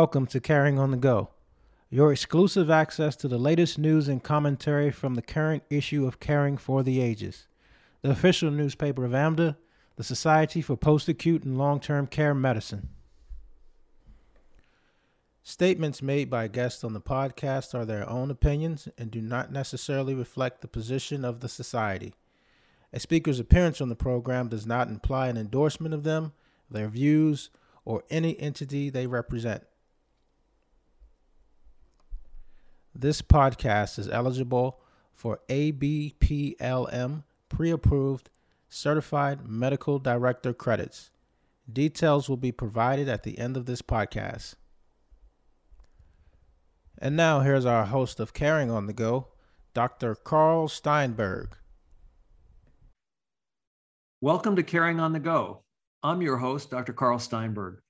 welcome to Caring on the Go, your exclusive access to the latest news and commentary from the current issue of Caring for the Ages, the official newspaper of AMDA, the Society for Post Acute and Long Term Care Medicine. Statements made by guests on the podcast are their own opinions and do not necessarily reflect the position of the Society. A speaker's appearance on the program does not imply an endorsement of them, their views, or any entity they represent. This podcast is eligible for ABPLM pre approved certified medical director credits. Details will be provided at the end of this podcast. And now here's our host of Caring on the Go, Dr. Carl Steinberg. Welcome to Caring on the Go. I'm your host, Dr. Carl Steinberg.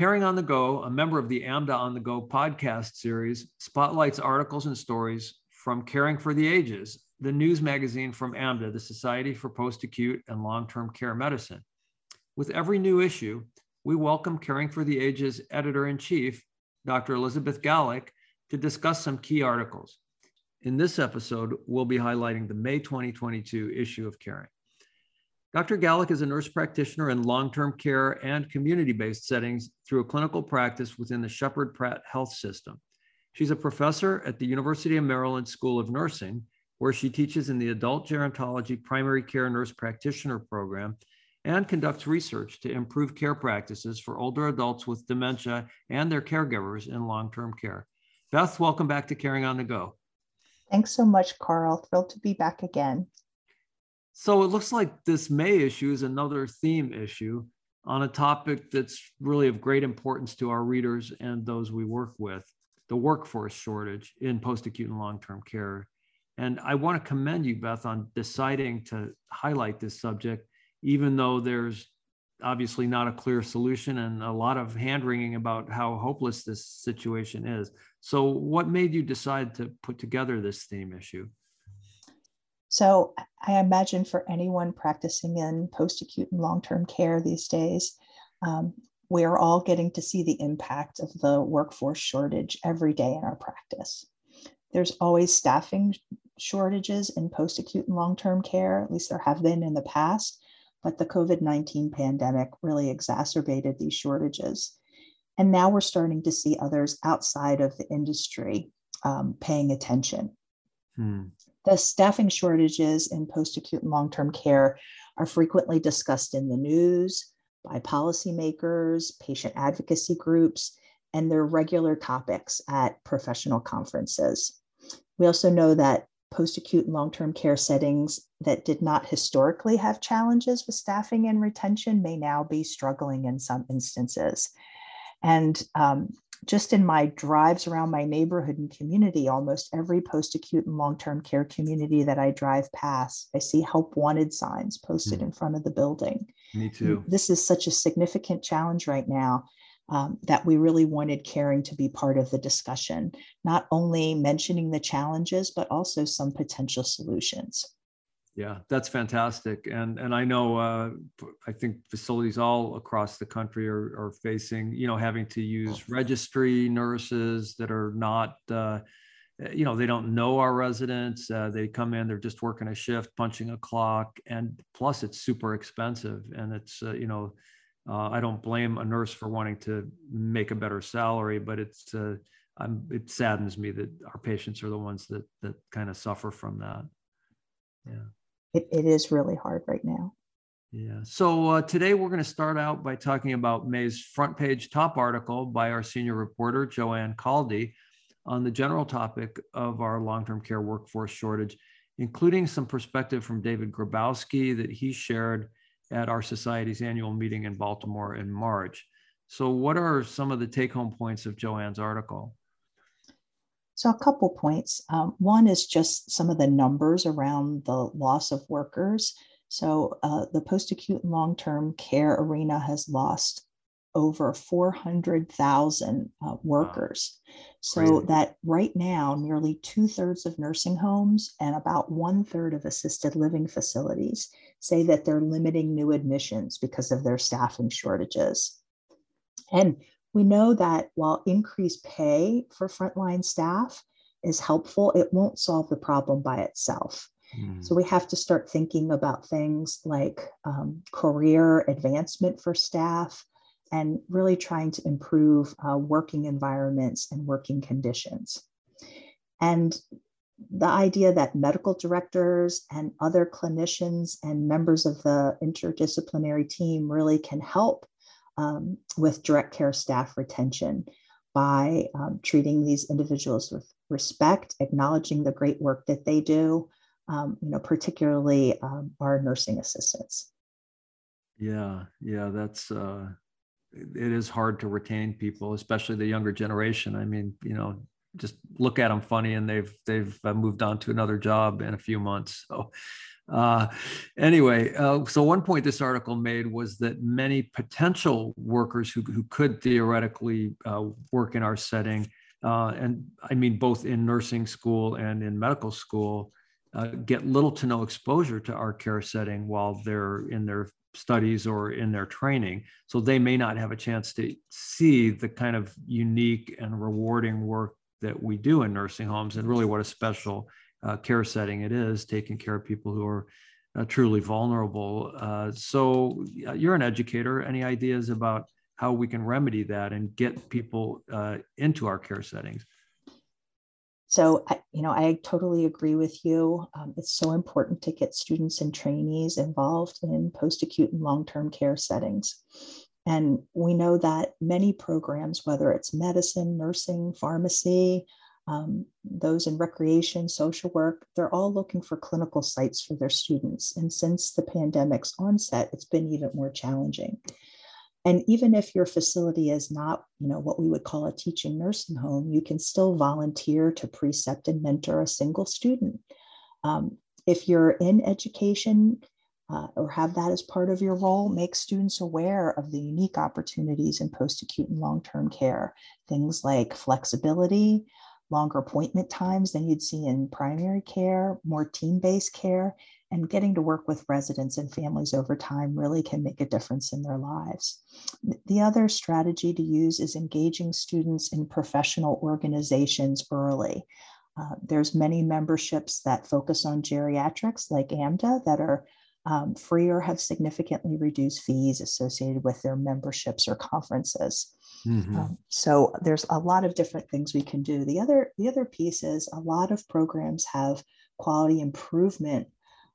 Caring on the Go, a member of the AMDA on the Go podcast series, spotlights articles and stories from Caring for the Ages, the news magazine from AMDA, the Society for Post Acute and Long Term Care Medicine. With every new issue, we welcome Caring for the Ages editor in chief, Dr. Elizabeth Galik, to discuss some key articles. In this episode, we'll be highlighting the May 2022 issue of Caring. Dr. Galik is a nurse practitioner in long term care and community based settings through a clinical practice within the Sheppard Pratt Health System. She's a professor at the University of Maryland School of Nursing, where she teaches in the Adult Gerontology Primary Care Nurse Practitioner Program and conducts research to improve care practices for older adults with dementia and their caregivers in long term care. Beth, welcome back to Caring on the Go. Thanks so much, Carl. Thrilled to be back again. So it looks like this May issue is another theme issue on a topic that's really of great importance to our readers and those we work with the workforce shortage in post acute and long term care. And I want to commend you, Beth, on deciding to highlight this subject, even though there's obviously not a clear solution and a lot of hand wringing about how hopeless this situation is. So, what made you decide to put together this theme issue? So I imagine for anyone practicing in post acute and long term care these days, um, we are all getting to see the impact of the workforce shortage every day in our practice. There's always staffing shortages in post acute and long term care, at least there have been in the past, but the COVID 19 pandemic really exacerbated these shortages. And now we're starting to see others outside of the industry um, paying attention. Hmm. The staffing shortages in post acute and long term care are frequently discussed in the news by policymakers, patient advocacy groups, and they're regular topics at professional conferences. We also know that post acute and long term care settings that did not historically have challenges with staffing and retention may now be struggling in some instances. And um, just in my drives around my neighborhood and community, almost every post acute and long term care community that I drive past, I see help wanted signs posted mm. in front of the building. Me too. This is such a significant challenge right now. Um, that we really wanted caring to be part of the discussion, not only mentioning the challenges, but also some potential solutions. Yeah, that's fantastic. And and I know uh, I think facilities all across the country are, are facing, you know, having to use registry nurses that are not, uh, you know, they don't know our residents. Uh, they come in, they're just working a shift, punching a clock, and plus it's super expensive. And it's, uh, you know, uh, I don't blame a nurse for wanting to make a better salary, but it's, uh, I'm, it saddens me that our patients are the ones that that kind of suffer from that. Yeah it, it is really hard right now. Yeah. So uh, today we're going to start out by talking about May's front page top article by our senior reporter, Joanne Kaldy, on the general topic of our long term care workforce shortage, including some perspective from David Grabowski that he shared at our society's annual meeting in Baltimore in March. So, what are some of the take home points of Joanne's article? So, a couple points. Um, one is just some of the numbers around the loss of workers. So, uh, the post acute and long term care arena has lost over 400,000 uh, workers. Wow. So, Crazy. that right now, nearly two thirds of nursing homes and about one third of assisted living facilities say that they're limiting new admissions because of their staffing shortages. And we know that while increased pay for frontline staff is helpful, it won't solve the problem by itself. Mm. So we have to start thinking about things like um, career advancement for staff and really trying to improve uh, working environments and working conditions. And the idea that medical directors and other clinicians and members of the interdisciplinary team really can help um, with direct care staff retention by um, treating these individuals with respect, acknowledging the great work that they do, um, you know, particularly um, our nursing assistants. Yeah, yeah, that's uh, it is hard to retain people, especially the younger generation. I mean, you know, just look at them funny and they've they've uh, moved on to another job in a few months. So uh, anyway, uh, so one point this article made was that many potential workers who, who could theoretically uh, work in our setting, uh, and I mean both in nursing school and in medical school, uh, get little to no exposure to our care setting while they're in their studies or in their training. So they may not have a chance to see the kind of unique and rewarding work that we do in nursing homes and really what a special uh, care setting it is, taking care of people who are uh, truly vulnerable. Uh, so you're an educator. Any ideas about how we can remedy that and get people uh, into our care settings? So, you know, I totally agree with you. Um, it's so important to get students and trainees involved in post acute and long term care settings. And we know that many programs, whether it's medicine, nursing, pharmacy, um, those in recreation, social work, they're all looking for clinical sites for their students. And since the pandemic's onset, it's been even more challenging. And even if your facility is not, you know, what we would call a teaching nursing home, you can still volunteer to precept and mentor a single student. Um, if you're in education uh, or have that as part of your role, make students aware of the unique opportunities in post acute and long term care. Things like flexibility, longer appointment times than you'd see in primary care, more team based care, and getting to work with residents and families over time really can make a difference in their lives. The other strategy to use is engaging students in professional organizations early. Uh, there's many memberships that focus on geriatrics like AMDA that are um, free or have significantly reduced fees associated with their memberships or conferences. Mm-hmm. Um, so there's a lot of different things we can do. The other the other piece is a lot of programs have quality improvement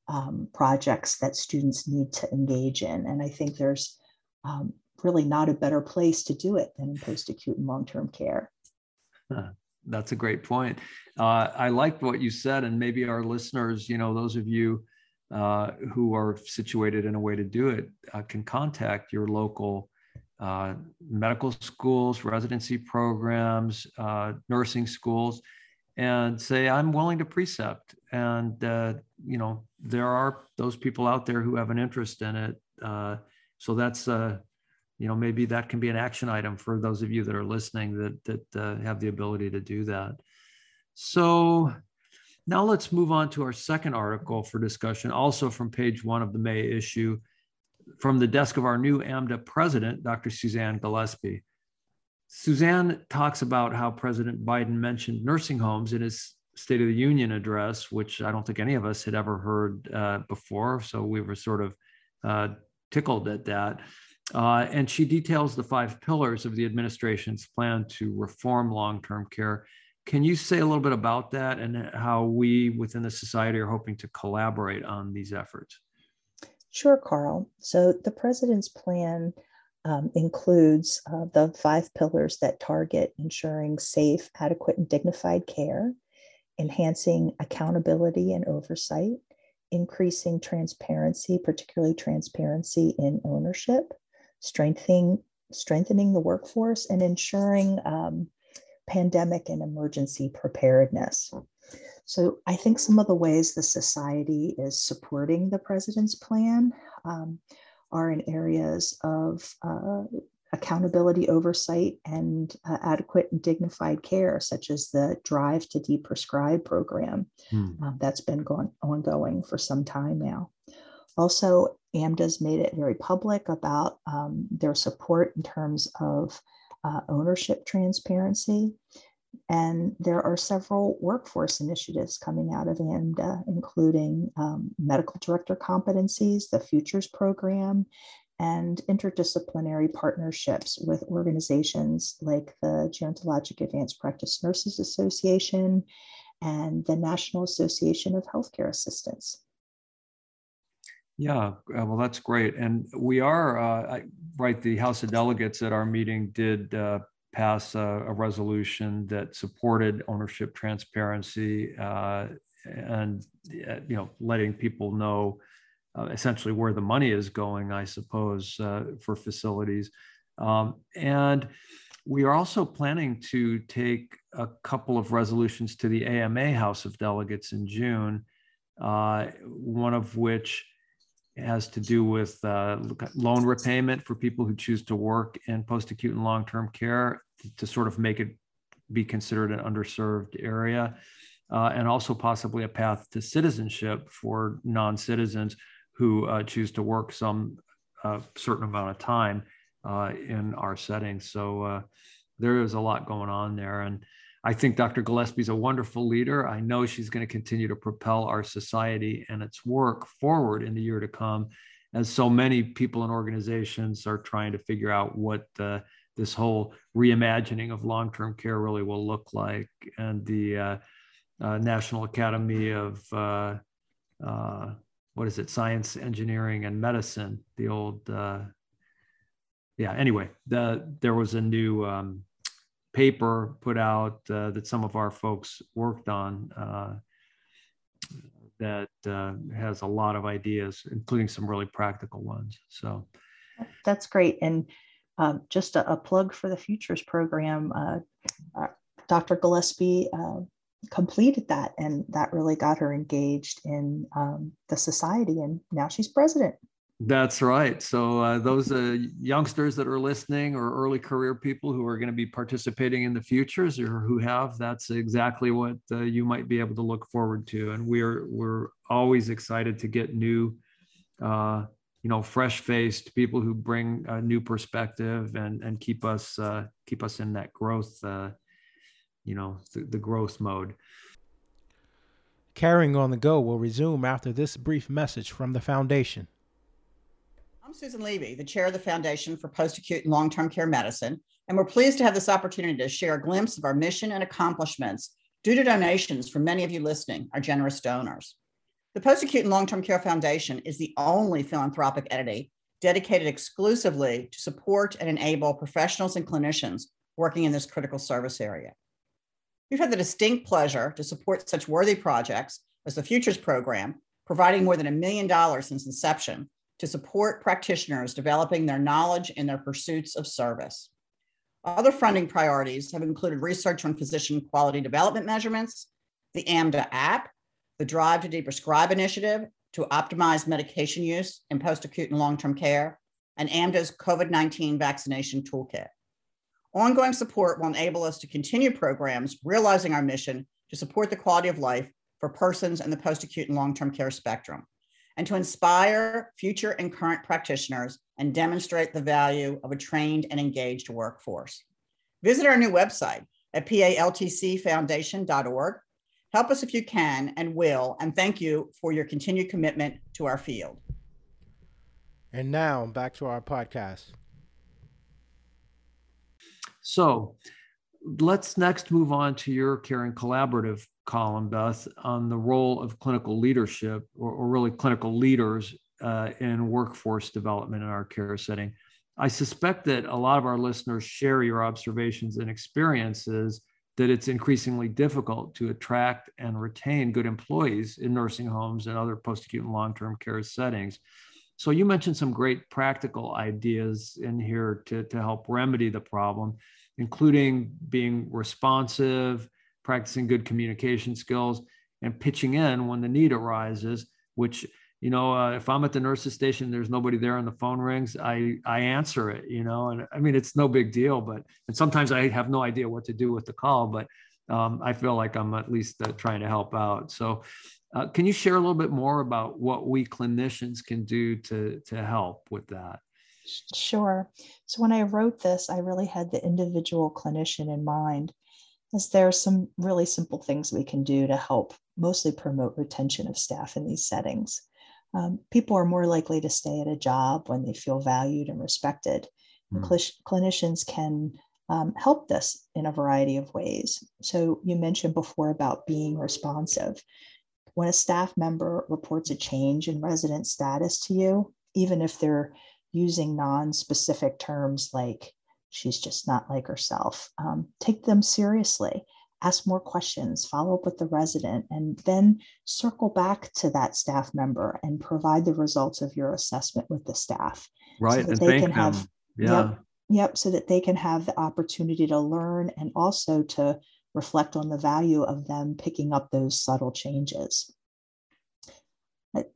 um, projects that students need to engage in, and I think there's um, really not a better place to do it than in post acute and long term care. That's a great point. Uh, I liked what you said, and maybe our listeners, you know, those of you uh, who are situated in a way to do it, uh, can contact your local uh, medical schools, residency programs, uh, nursing schools, and say, I'm willing to precept. And, uh, you know, there are those people out there who have an interest in it. Uh, so that's, uh, you know, maybe that can be an action item for those of you that are listening that, that uh, have the ability to do that. So now let's move on to our second article for discussion, also from page one of the May issue from the desk of our new AMDA president, Dr. Suzanne Gillespie. Suzanne talks about how President Biden mentioned nursing homes in his State of the Union address, which I don't think any of us had ever heard uh, before. So we were sort of uh, tickled at that. Uh, and she details the five pillars of the administration's plan to reform long term care. Can you say a little bit about that and how we within the society are hoping to collaborate on these efforts? Sure, Carl. So the president's plan um, includes uh, the five pillars that target ensuring safe, adequate, and dignified care, enhancing accountability and oversight, increasing transparency, particularly transparency in ownership, strengthening strengthening the workforce, and ensuring um, pandemic and emergency preparedness. So I think some of the ways the society is supporting the president's plan um, are in areas of uh, accountability oversight and uh, adequate and dignified care, such as the Drive to Deprescribe program hmm. um, that's been going, ongoing for some time now. Also, AMDA's made it very public about um, their support in terms of uh, ownership transparency. And there are several workforce initiatives coming out of AMDA, including um, medical director competencies, the Futures Program, and interdisciplinary partnerships with organizations like the Gerontologic Advanced Practice Nurses Association and the National Association of Healthcare Assistants. Yeah, uh, well, that's great. And we are, uh, right, the House of Delegates at our meeting did uh, pass a, a, resolution that supported ownership transparency uh, and, uh, you know, letting people know uh, essentially where the money is going, I suppose, for facilities. Um, and we are also planning to take a couple of resolutions to the AMA House of Delegates in June, one of which has to do with uh, loan repayment for people who choose to work in post-acute and long-term care to, to, sort of make it be considered an underserved area, uh, and also possibly a path to citizenship for non-citizens who uh, choose to work some uh, certain amount of time uh, in our setting. So uh, there is a lot going on there, and I think Dr. Gillespie is a wonderful leader. I know she's going to continue to propel our society and its work forward in the year to come, as so many people and organizations are trying to figure out what uh, this whole reimagining of long-term care really will look like. And the uh, uh, National Academy of uh, uh, what is it, Science, Engineering, and Medicine, the old uh, yeah. Anyway, the there was a new um, paper put out uh, that some of our folks worked on uh, that uh, has a lot of ideas, including some really practical ones. So that's great. And um, just a, a, plug for the Futures program. Uh, uh, Dr. Gillespie uh, completed that, and that really got her engaged in um, the society. And now she's president. That's right. So uh, those uh, youngsters that are listening, or early career people who are going to be participating in the futures, or who have, that's exactly what uh, you might be able to look forward to. And we're we're always excited to get new, uh, you know, fresh faced people who bring a new perspective and and keep us uh, keep us in that growth, uh, you know, the, the growth mode. Caring on the Go will resume after this brief message from the foundation. Susan Levy, the chair of the Foundation for Post Acute and Long Term Care Medicine, and we're pleased to have this opportunity to share a glimpse of our mission and accomplishments due to donations from many of you listening, our generous donors. The Post Acute and Long Term Care Foundation is the only philanthropic entity dedicated exclusively to support and enable professionals and clinicians working in this critical service area. We've had the distinct pleasure to support such worthy projects as the Futures Program, providing more than a million dollars since inception to support practitioners developing their knowledge in their pursuits of service. Other funding priorities have included research on physician quality development measurements, the AMDA app, the Drive to Deprescribe initiative to optimize medication use in post acute and long term care, and AMDA's COVID 19 vaccination toolkit. Ongoing support will enable us to continue programs realizing our mission to support the quality of life for persons in the post acute and long term care spectrum and to inspire future and current practitioners and demonstrate the value of a trained and engaged workforce. Visit our new website at paltcfoundation.org. Help us if you can and will, and thank you for your continued commitment to our field. And now back to our podcast. So let's next move on to your Caring Collaborative column, Beth, on the role of clinical leadership or, or really clinical leaders uh, in workforce development in our care setting. I suspect that a lot of our listeners share your observations and experiences that it's increasingly difficult to attract and retain good employees in nursing homes and other post acute and long term care settings. So, you mentioned some great practical ideas in here to, to help remedy the problem, including being responsive, practicing good communication skills and pitching in when the need arises which you know uh, if i'm at the nurse's station there's nobody there and the phone rings i i answer it you know and i mean it's no big deal but and sometimes i have no idea what to do with the call but um, i feel like i'm at least uh, trying to help out. So uh, can you share a little bit more about what we clinicians can do to to help with that Sure. So when I wrote this, I really had the individual clinician in mind, as there are some really simple things we can do to help mostly promote retention of staff in these settings. Um, people are more likely to stay at a job when they feel valued and respected. Mm. And cl- clinicians can um, help this in a variety of ways. So, you mentioned before about being responsive. When a staff member reports a change in resident status to you, even if they're using non specific terms like she's just not like herself, um, take them seriously. Ask more questions, follow up with the resident, and then circle back to that staff member and provide the results of your assessment with the staff. Right. So and they can them. have yeah. Yep, yep. So that they can have the opportunity to learn and also to reflect on the value of them picking up those subtle changes.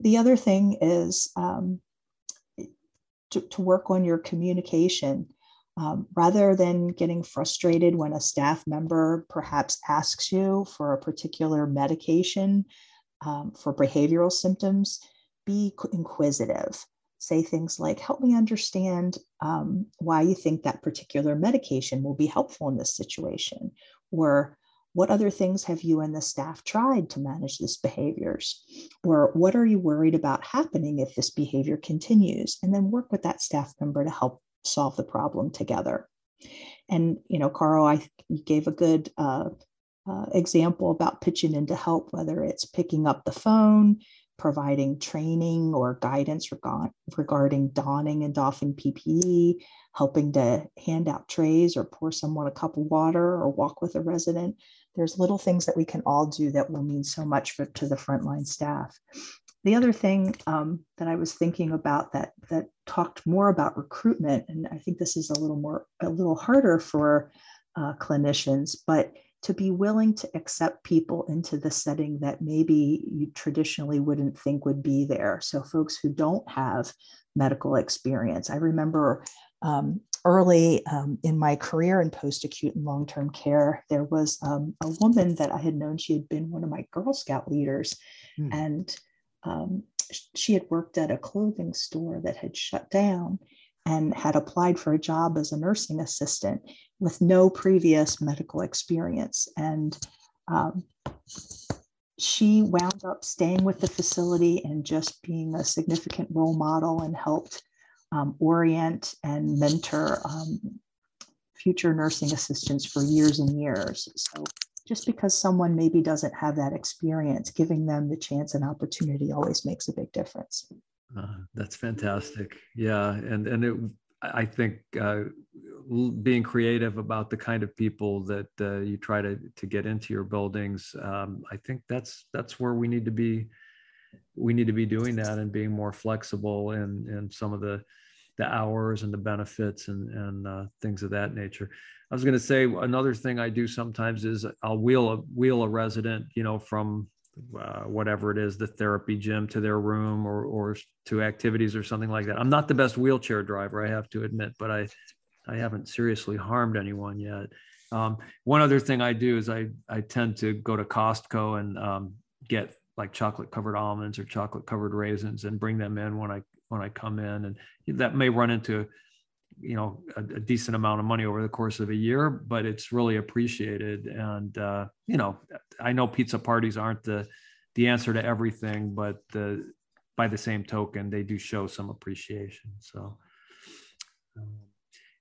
The other thing is um, to, to work on your communication. Um, rather than getting frustrated when a staff member perhaps asks you for a particular medication um, for behavioral symptoms, be inquisitive. Say things like, Help me understand um, why you think that particular medication will be helpful in this situation. Or, what other things have you and the staff tried to manage this behaviors? Or what are you worried about happening if this behavior continues? And then work with that staff member to help solve the problem together. And, you know, Carl, I gave a good uh, uh, example about pitching in to help, whether it's picking up the phone, providing training or guidance reg- regarding donning and doffing PPE, helping to hand out trays or pour someone a cup of water or walk with a resident. There's little things that we can all do that will mean so much for, to the frontline staff. The other thing um, that I was thinking about that that talked more about recruitment, and I think this is a little more a little harder for uh, clinicians, but to be willing to accept people into the setting that maybe you traditionally wouldn't think would be there. So, folks who don't have medical experience. I remember um, early um, in my career in post acute and long term care, there was um, a woman that I had known. She had been one of my Girl Scout leaders, mm. and um, she had worked at a clothing store that had shut down and had applied for a job as a nursing assistant with no previous medical experience. And um, she wound up staying with the facility and just being a significant role model and helped um, orient and mentor um, future nursing assistants for years and years. So just because someone maybe doesn't have that experience, giving them the chance and opportunity always makes a big difference. Uh, that's fantastic. Yeah, and and it, I think uh, being creative about the kind of people that uh, you try to to get into your buildings, um, I think that's that's where we need to be. We need to be doing that and being more flexible in in some of the the hours and the benefits and and uh, things of that nature. I was going to say another thing I do sometimes is I'll wheel a wheel a resident, you know, from uh, whatever it is, the therapy gym to their room or or to activities or something like that. I'm not the best wheelchair driver, I have to admit, but I I haven't seriously harmed anyone yet. Um, one other thing I do is I I tend to go to Costco and um, get like chocolate covered almonds or chocolate covered raisins and bring them in when I when I come in, and that may run into you know a, a, decent amount of money over the course of a year but it's really appreciated. And uh, you know i know pizza parties aren't the the answer to everything but the by the same token they do show some appreciation. So um,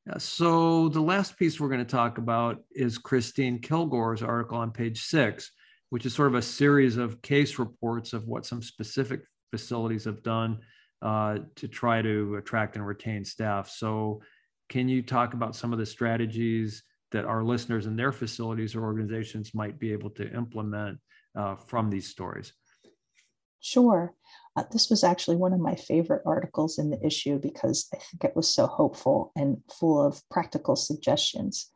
yeah, so the last piece we're going to talk about is christine kilgore's article on page six which is sort of a series of case reports of what some specific facilities have done uh, to try to attract and retain staff. So, can you talk about some of the strategies that our listeners in their facilities or organizations might be able to implement uh, from these stories? Sure. Uh, this was actually one of my favorite articles in the issue because I think it was so hopeful and full of practical suggestions.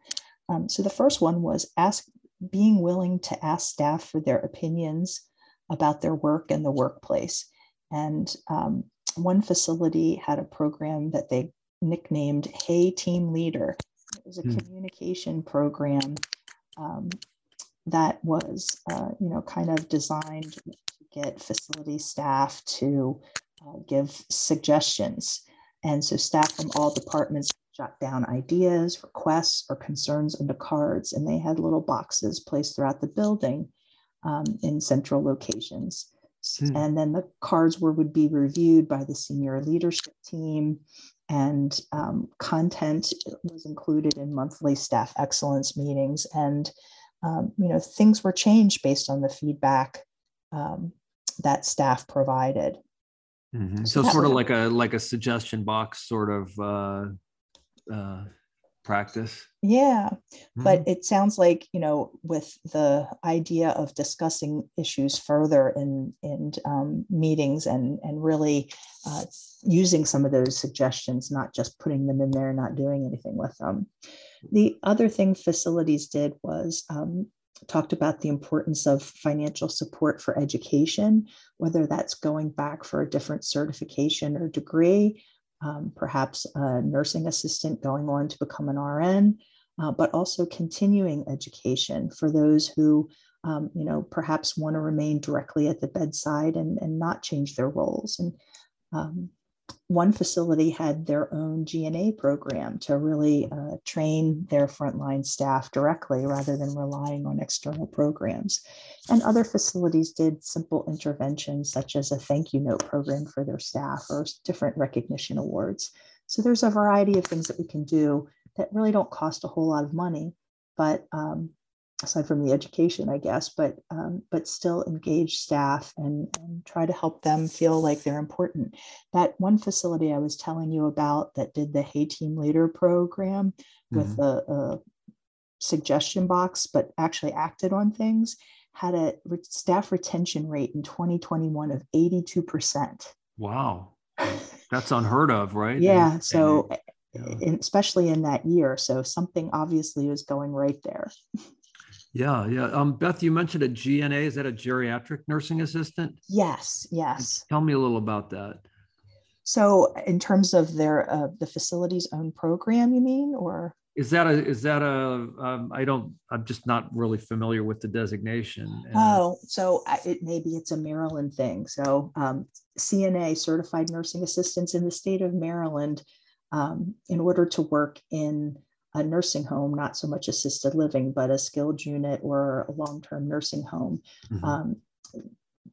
Um, so the first one was ask being willing to ask staff for their opinions about their work and the workplace. And um, one facility had a program that they nicknamed Hey Team Leader. It was a mm. communication program um, that was, uh, you know, kind of designed to get facility staff to uh, give suggestions. And so staff from all departments jot down ideas, requests, or concerns into cards, and they had little boxes placed throughout the building um, in central locations. Hmm. And then the cards were would be reviewed by the senior leadership team, and um, content was included in monthly staff excellence meetings. And um, you know things were changed based on the feedback um, that staff provided. Mm-hmm. So, so sort of like a like a suggestion box sort of uh, uh, practice. Yeah, mm-hmm. but it sounds like you know with the idea of discussing issues further in in um, meetings and and really uh, using some of those suggestions, not just putting them in there, not doing anything with them. The other thing facilities did was um, talked about the importance of financial support for education, whether that's going back for a different certification or degree, um, perhaps a nursing assistant going on to become an RN, uh, but also continuing education for those who, um, you know, perhaps want to remain directly at the bedside and, and not change their roles. And um, one facility had their own GNA program to really uh, train their frontline staff directly rather than relying on external programs. And other facilities did simple interventions such as a thank you note program for their staff or different recognition awards. So there's a variety of things that we can do that really don't cost a whole lot of money, but um, aside from the education, I guess, but um, but still engage staff and, and try to help them feel like they're important. That one facility I was telling you about that did the Hey Team Leader program mm-hmm. with a, a, suggestion box, but actually acted on things, had a re- staff retention rate in 2021 of 82%. Wow. That's unheard of, right? Yeah. And, so, and, yeah. especially in that year. So, something obviously was going right there. Yeah, yeah. Um, Beth, you mentioned a GNA. Is that a geriatric nursing assistant? Yes, yes. Tell me a little about that. So, in terms of their uh, the facility's own program, you mean, or is that a is that a? Um, I don't. I'm just not really familiar with the designation. And... Oh, so it maybe it's a Maryland thing. So, um, CNA, Certified Nursing Assistants in the state of Maryland, um, in order to work in a nursing home, not so much assisted living, but a skilled unit or a long term nursing home. Mm-hmm. Um,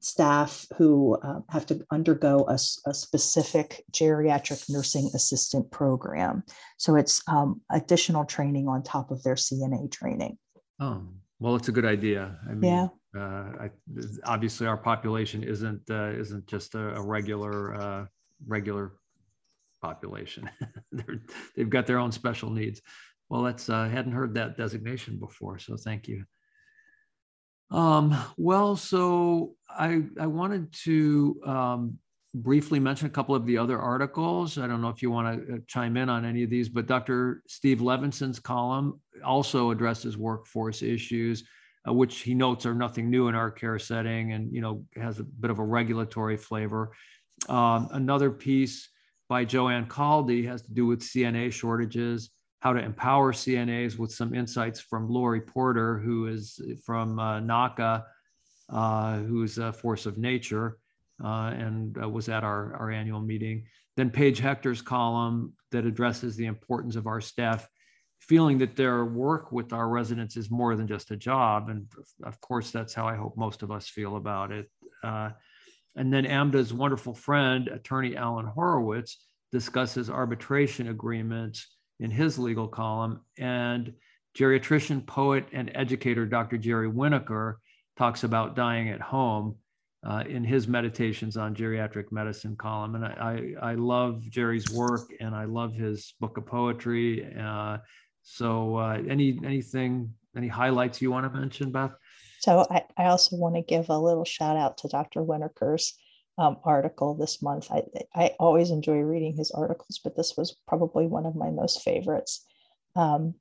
staff who uh, have to undergo a, a, specific geriatric nursing assistant program. So it's um, additional training on top of their CNA training. Oh, well, it's a good idea. I mean, yeah. Uh, I, obviously, our population isn't uh, isn't just a, a regular uh, regular population. they have got their own special needs. Well, that's uh, I hadn't heard that designation before, so thank you. Um, well, so I I wanted to um, briefly mention a couple of the other articles. I don't know if you want to uh, chime in on any of these, but Dr. Steve Levenson's column also addresses workforce issues, uh, which he notes are nothing new in our care setting, and you know has a bit of a regulatory flavor. Um, another piece by Joanne Kaldy has to do with CNA shortages how to empower CNAs with some insights from Lori Porter, who is from uh, NAHCA, uh, who's a force of nature uh, and uh, was at our, our annual meeting. Then Paige Hector's column that addresses the importance of our staff feeling that their work with our residents is more than just a job. And of course, that's how I hope most of us feel about it. Uh, and then AMDA's wonderful friend, attorney Alan Horowitz, discusses arbitration agreements in his legal column. And geriatrician, poet, and educator Dr. Jerry Winakur talks about dying at home uh, in his meditations on geriatric medicine column. And I, I, I, love Jerry's work and I love his book of poetry. Uh, so uh, any anything, any highlights you want to mention, Beth? So I, I also want to give a little shout out to Dr. Winakur's um, article this month. I, I always enjoy reading his articles, but this was probably one of my most favorites. Um,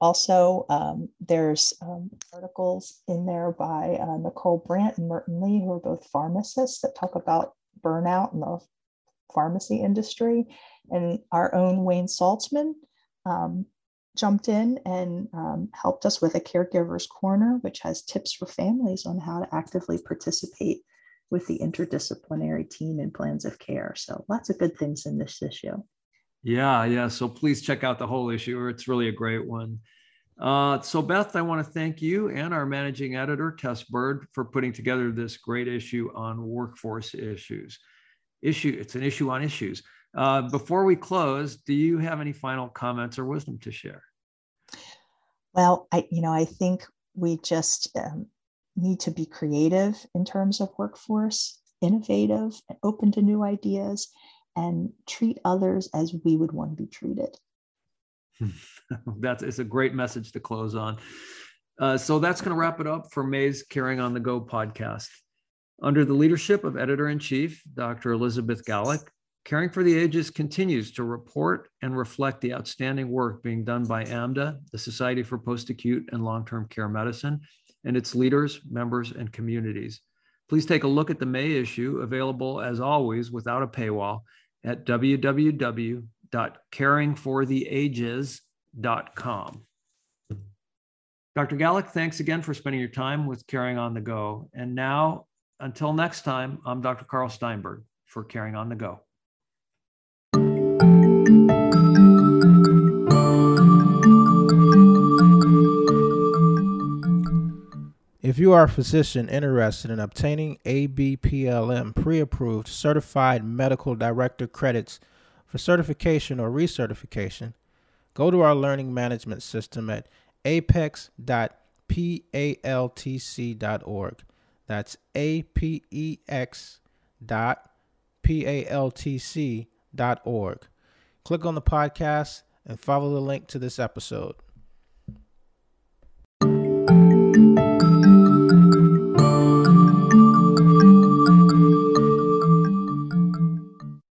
also, um, there's um, articles in there by uh, Nicole Brandt and Merton Lee, who are both pharmacists that talk about burnout in the pharmacy industry. And our own Wayne Saltsman um, jumped in and um, helped us with a caregiver's corner, which has tips for families on how to actively participate with the interdisciplinary team and plans of care. So lots of good things in this issue. Yeah, yeah. So please check out the whole issue. It's really a great one. Uh, so Beth, I want to thank you and our managing editor, Tess Bird, for putting together this great issue on workforce issues. Issue, it's an issue on issues. Uh, before we close, do you have any final comments or wisdom to share? Well, I, you know, I think we just um, need to be creative in terms of workforce, innovative, and open to new ideas, and treat others as we would want to be treated. that's it's a great message to close on. Uh, so that's going to wrap it up for May's Caring on the Go podcast. Under the leadership of Editor in Chief, Dr. Elizabeth Galik, Caring for the Ages continues to report and reflect the outstanding work being done by AMDA, the Society for Post Acute and Long Term Care Medicine, and its leaders, members, and communities. Please take a look at the May issue, available as always without a paywall at www.caringfortheages.com. Dr. Galik, thanks again for spending your time with Caring on the Go. And now, until next time, I'm Dr. Carl Steinberg for Caring on the Go. If you are a physician interested in obtaining ABPLM pre approved certified medical director credits for certification or recertification, go to our learning management system at apex.paltc.org. That's A P E X dot P A L T C dot org. Click on the podcast and follow the link to this episode.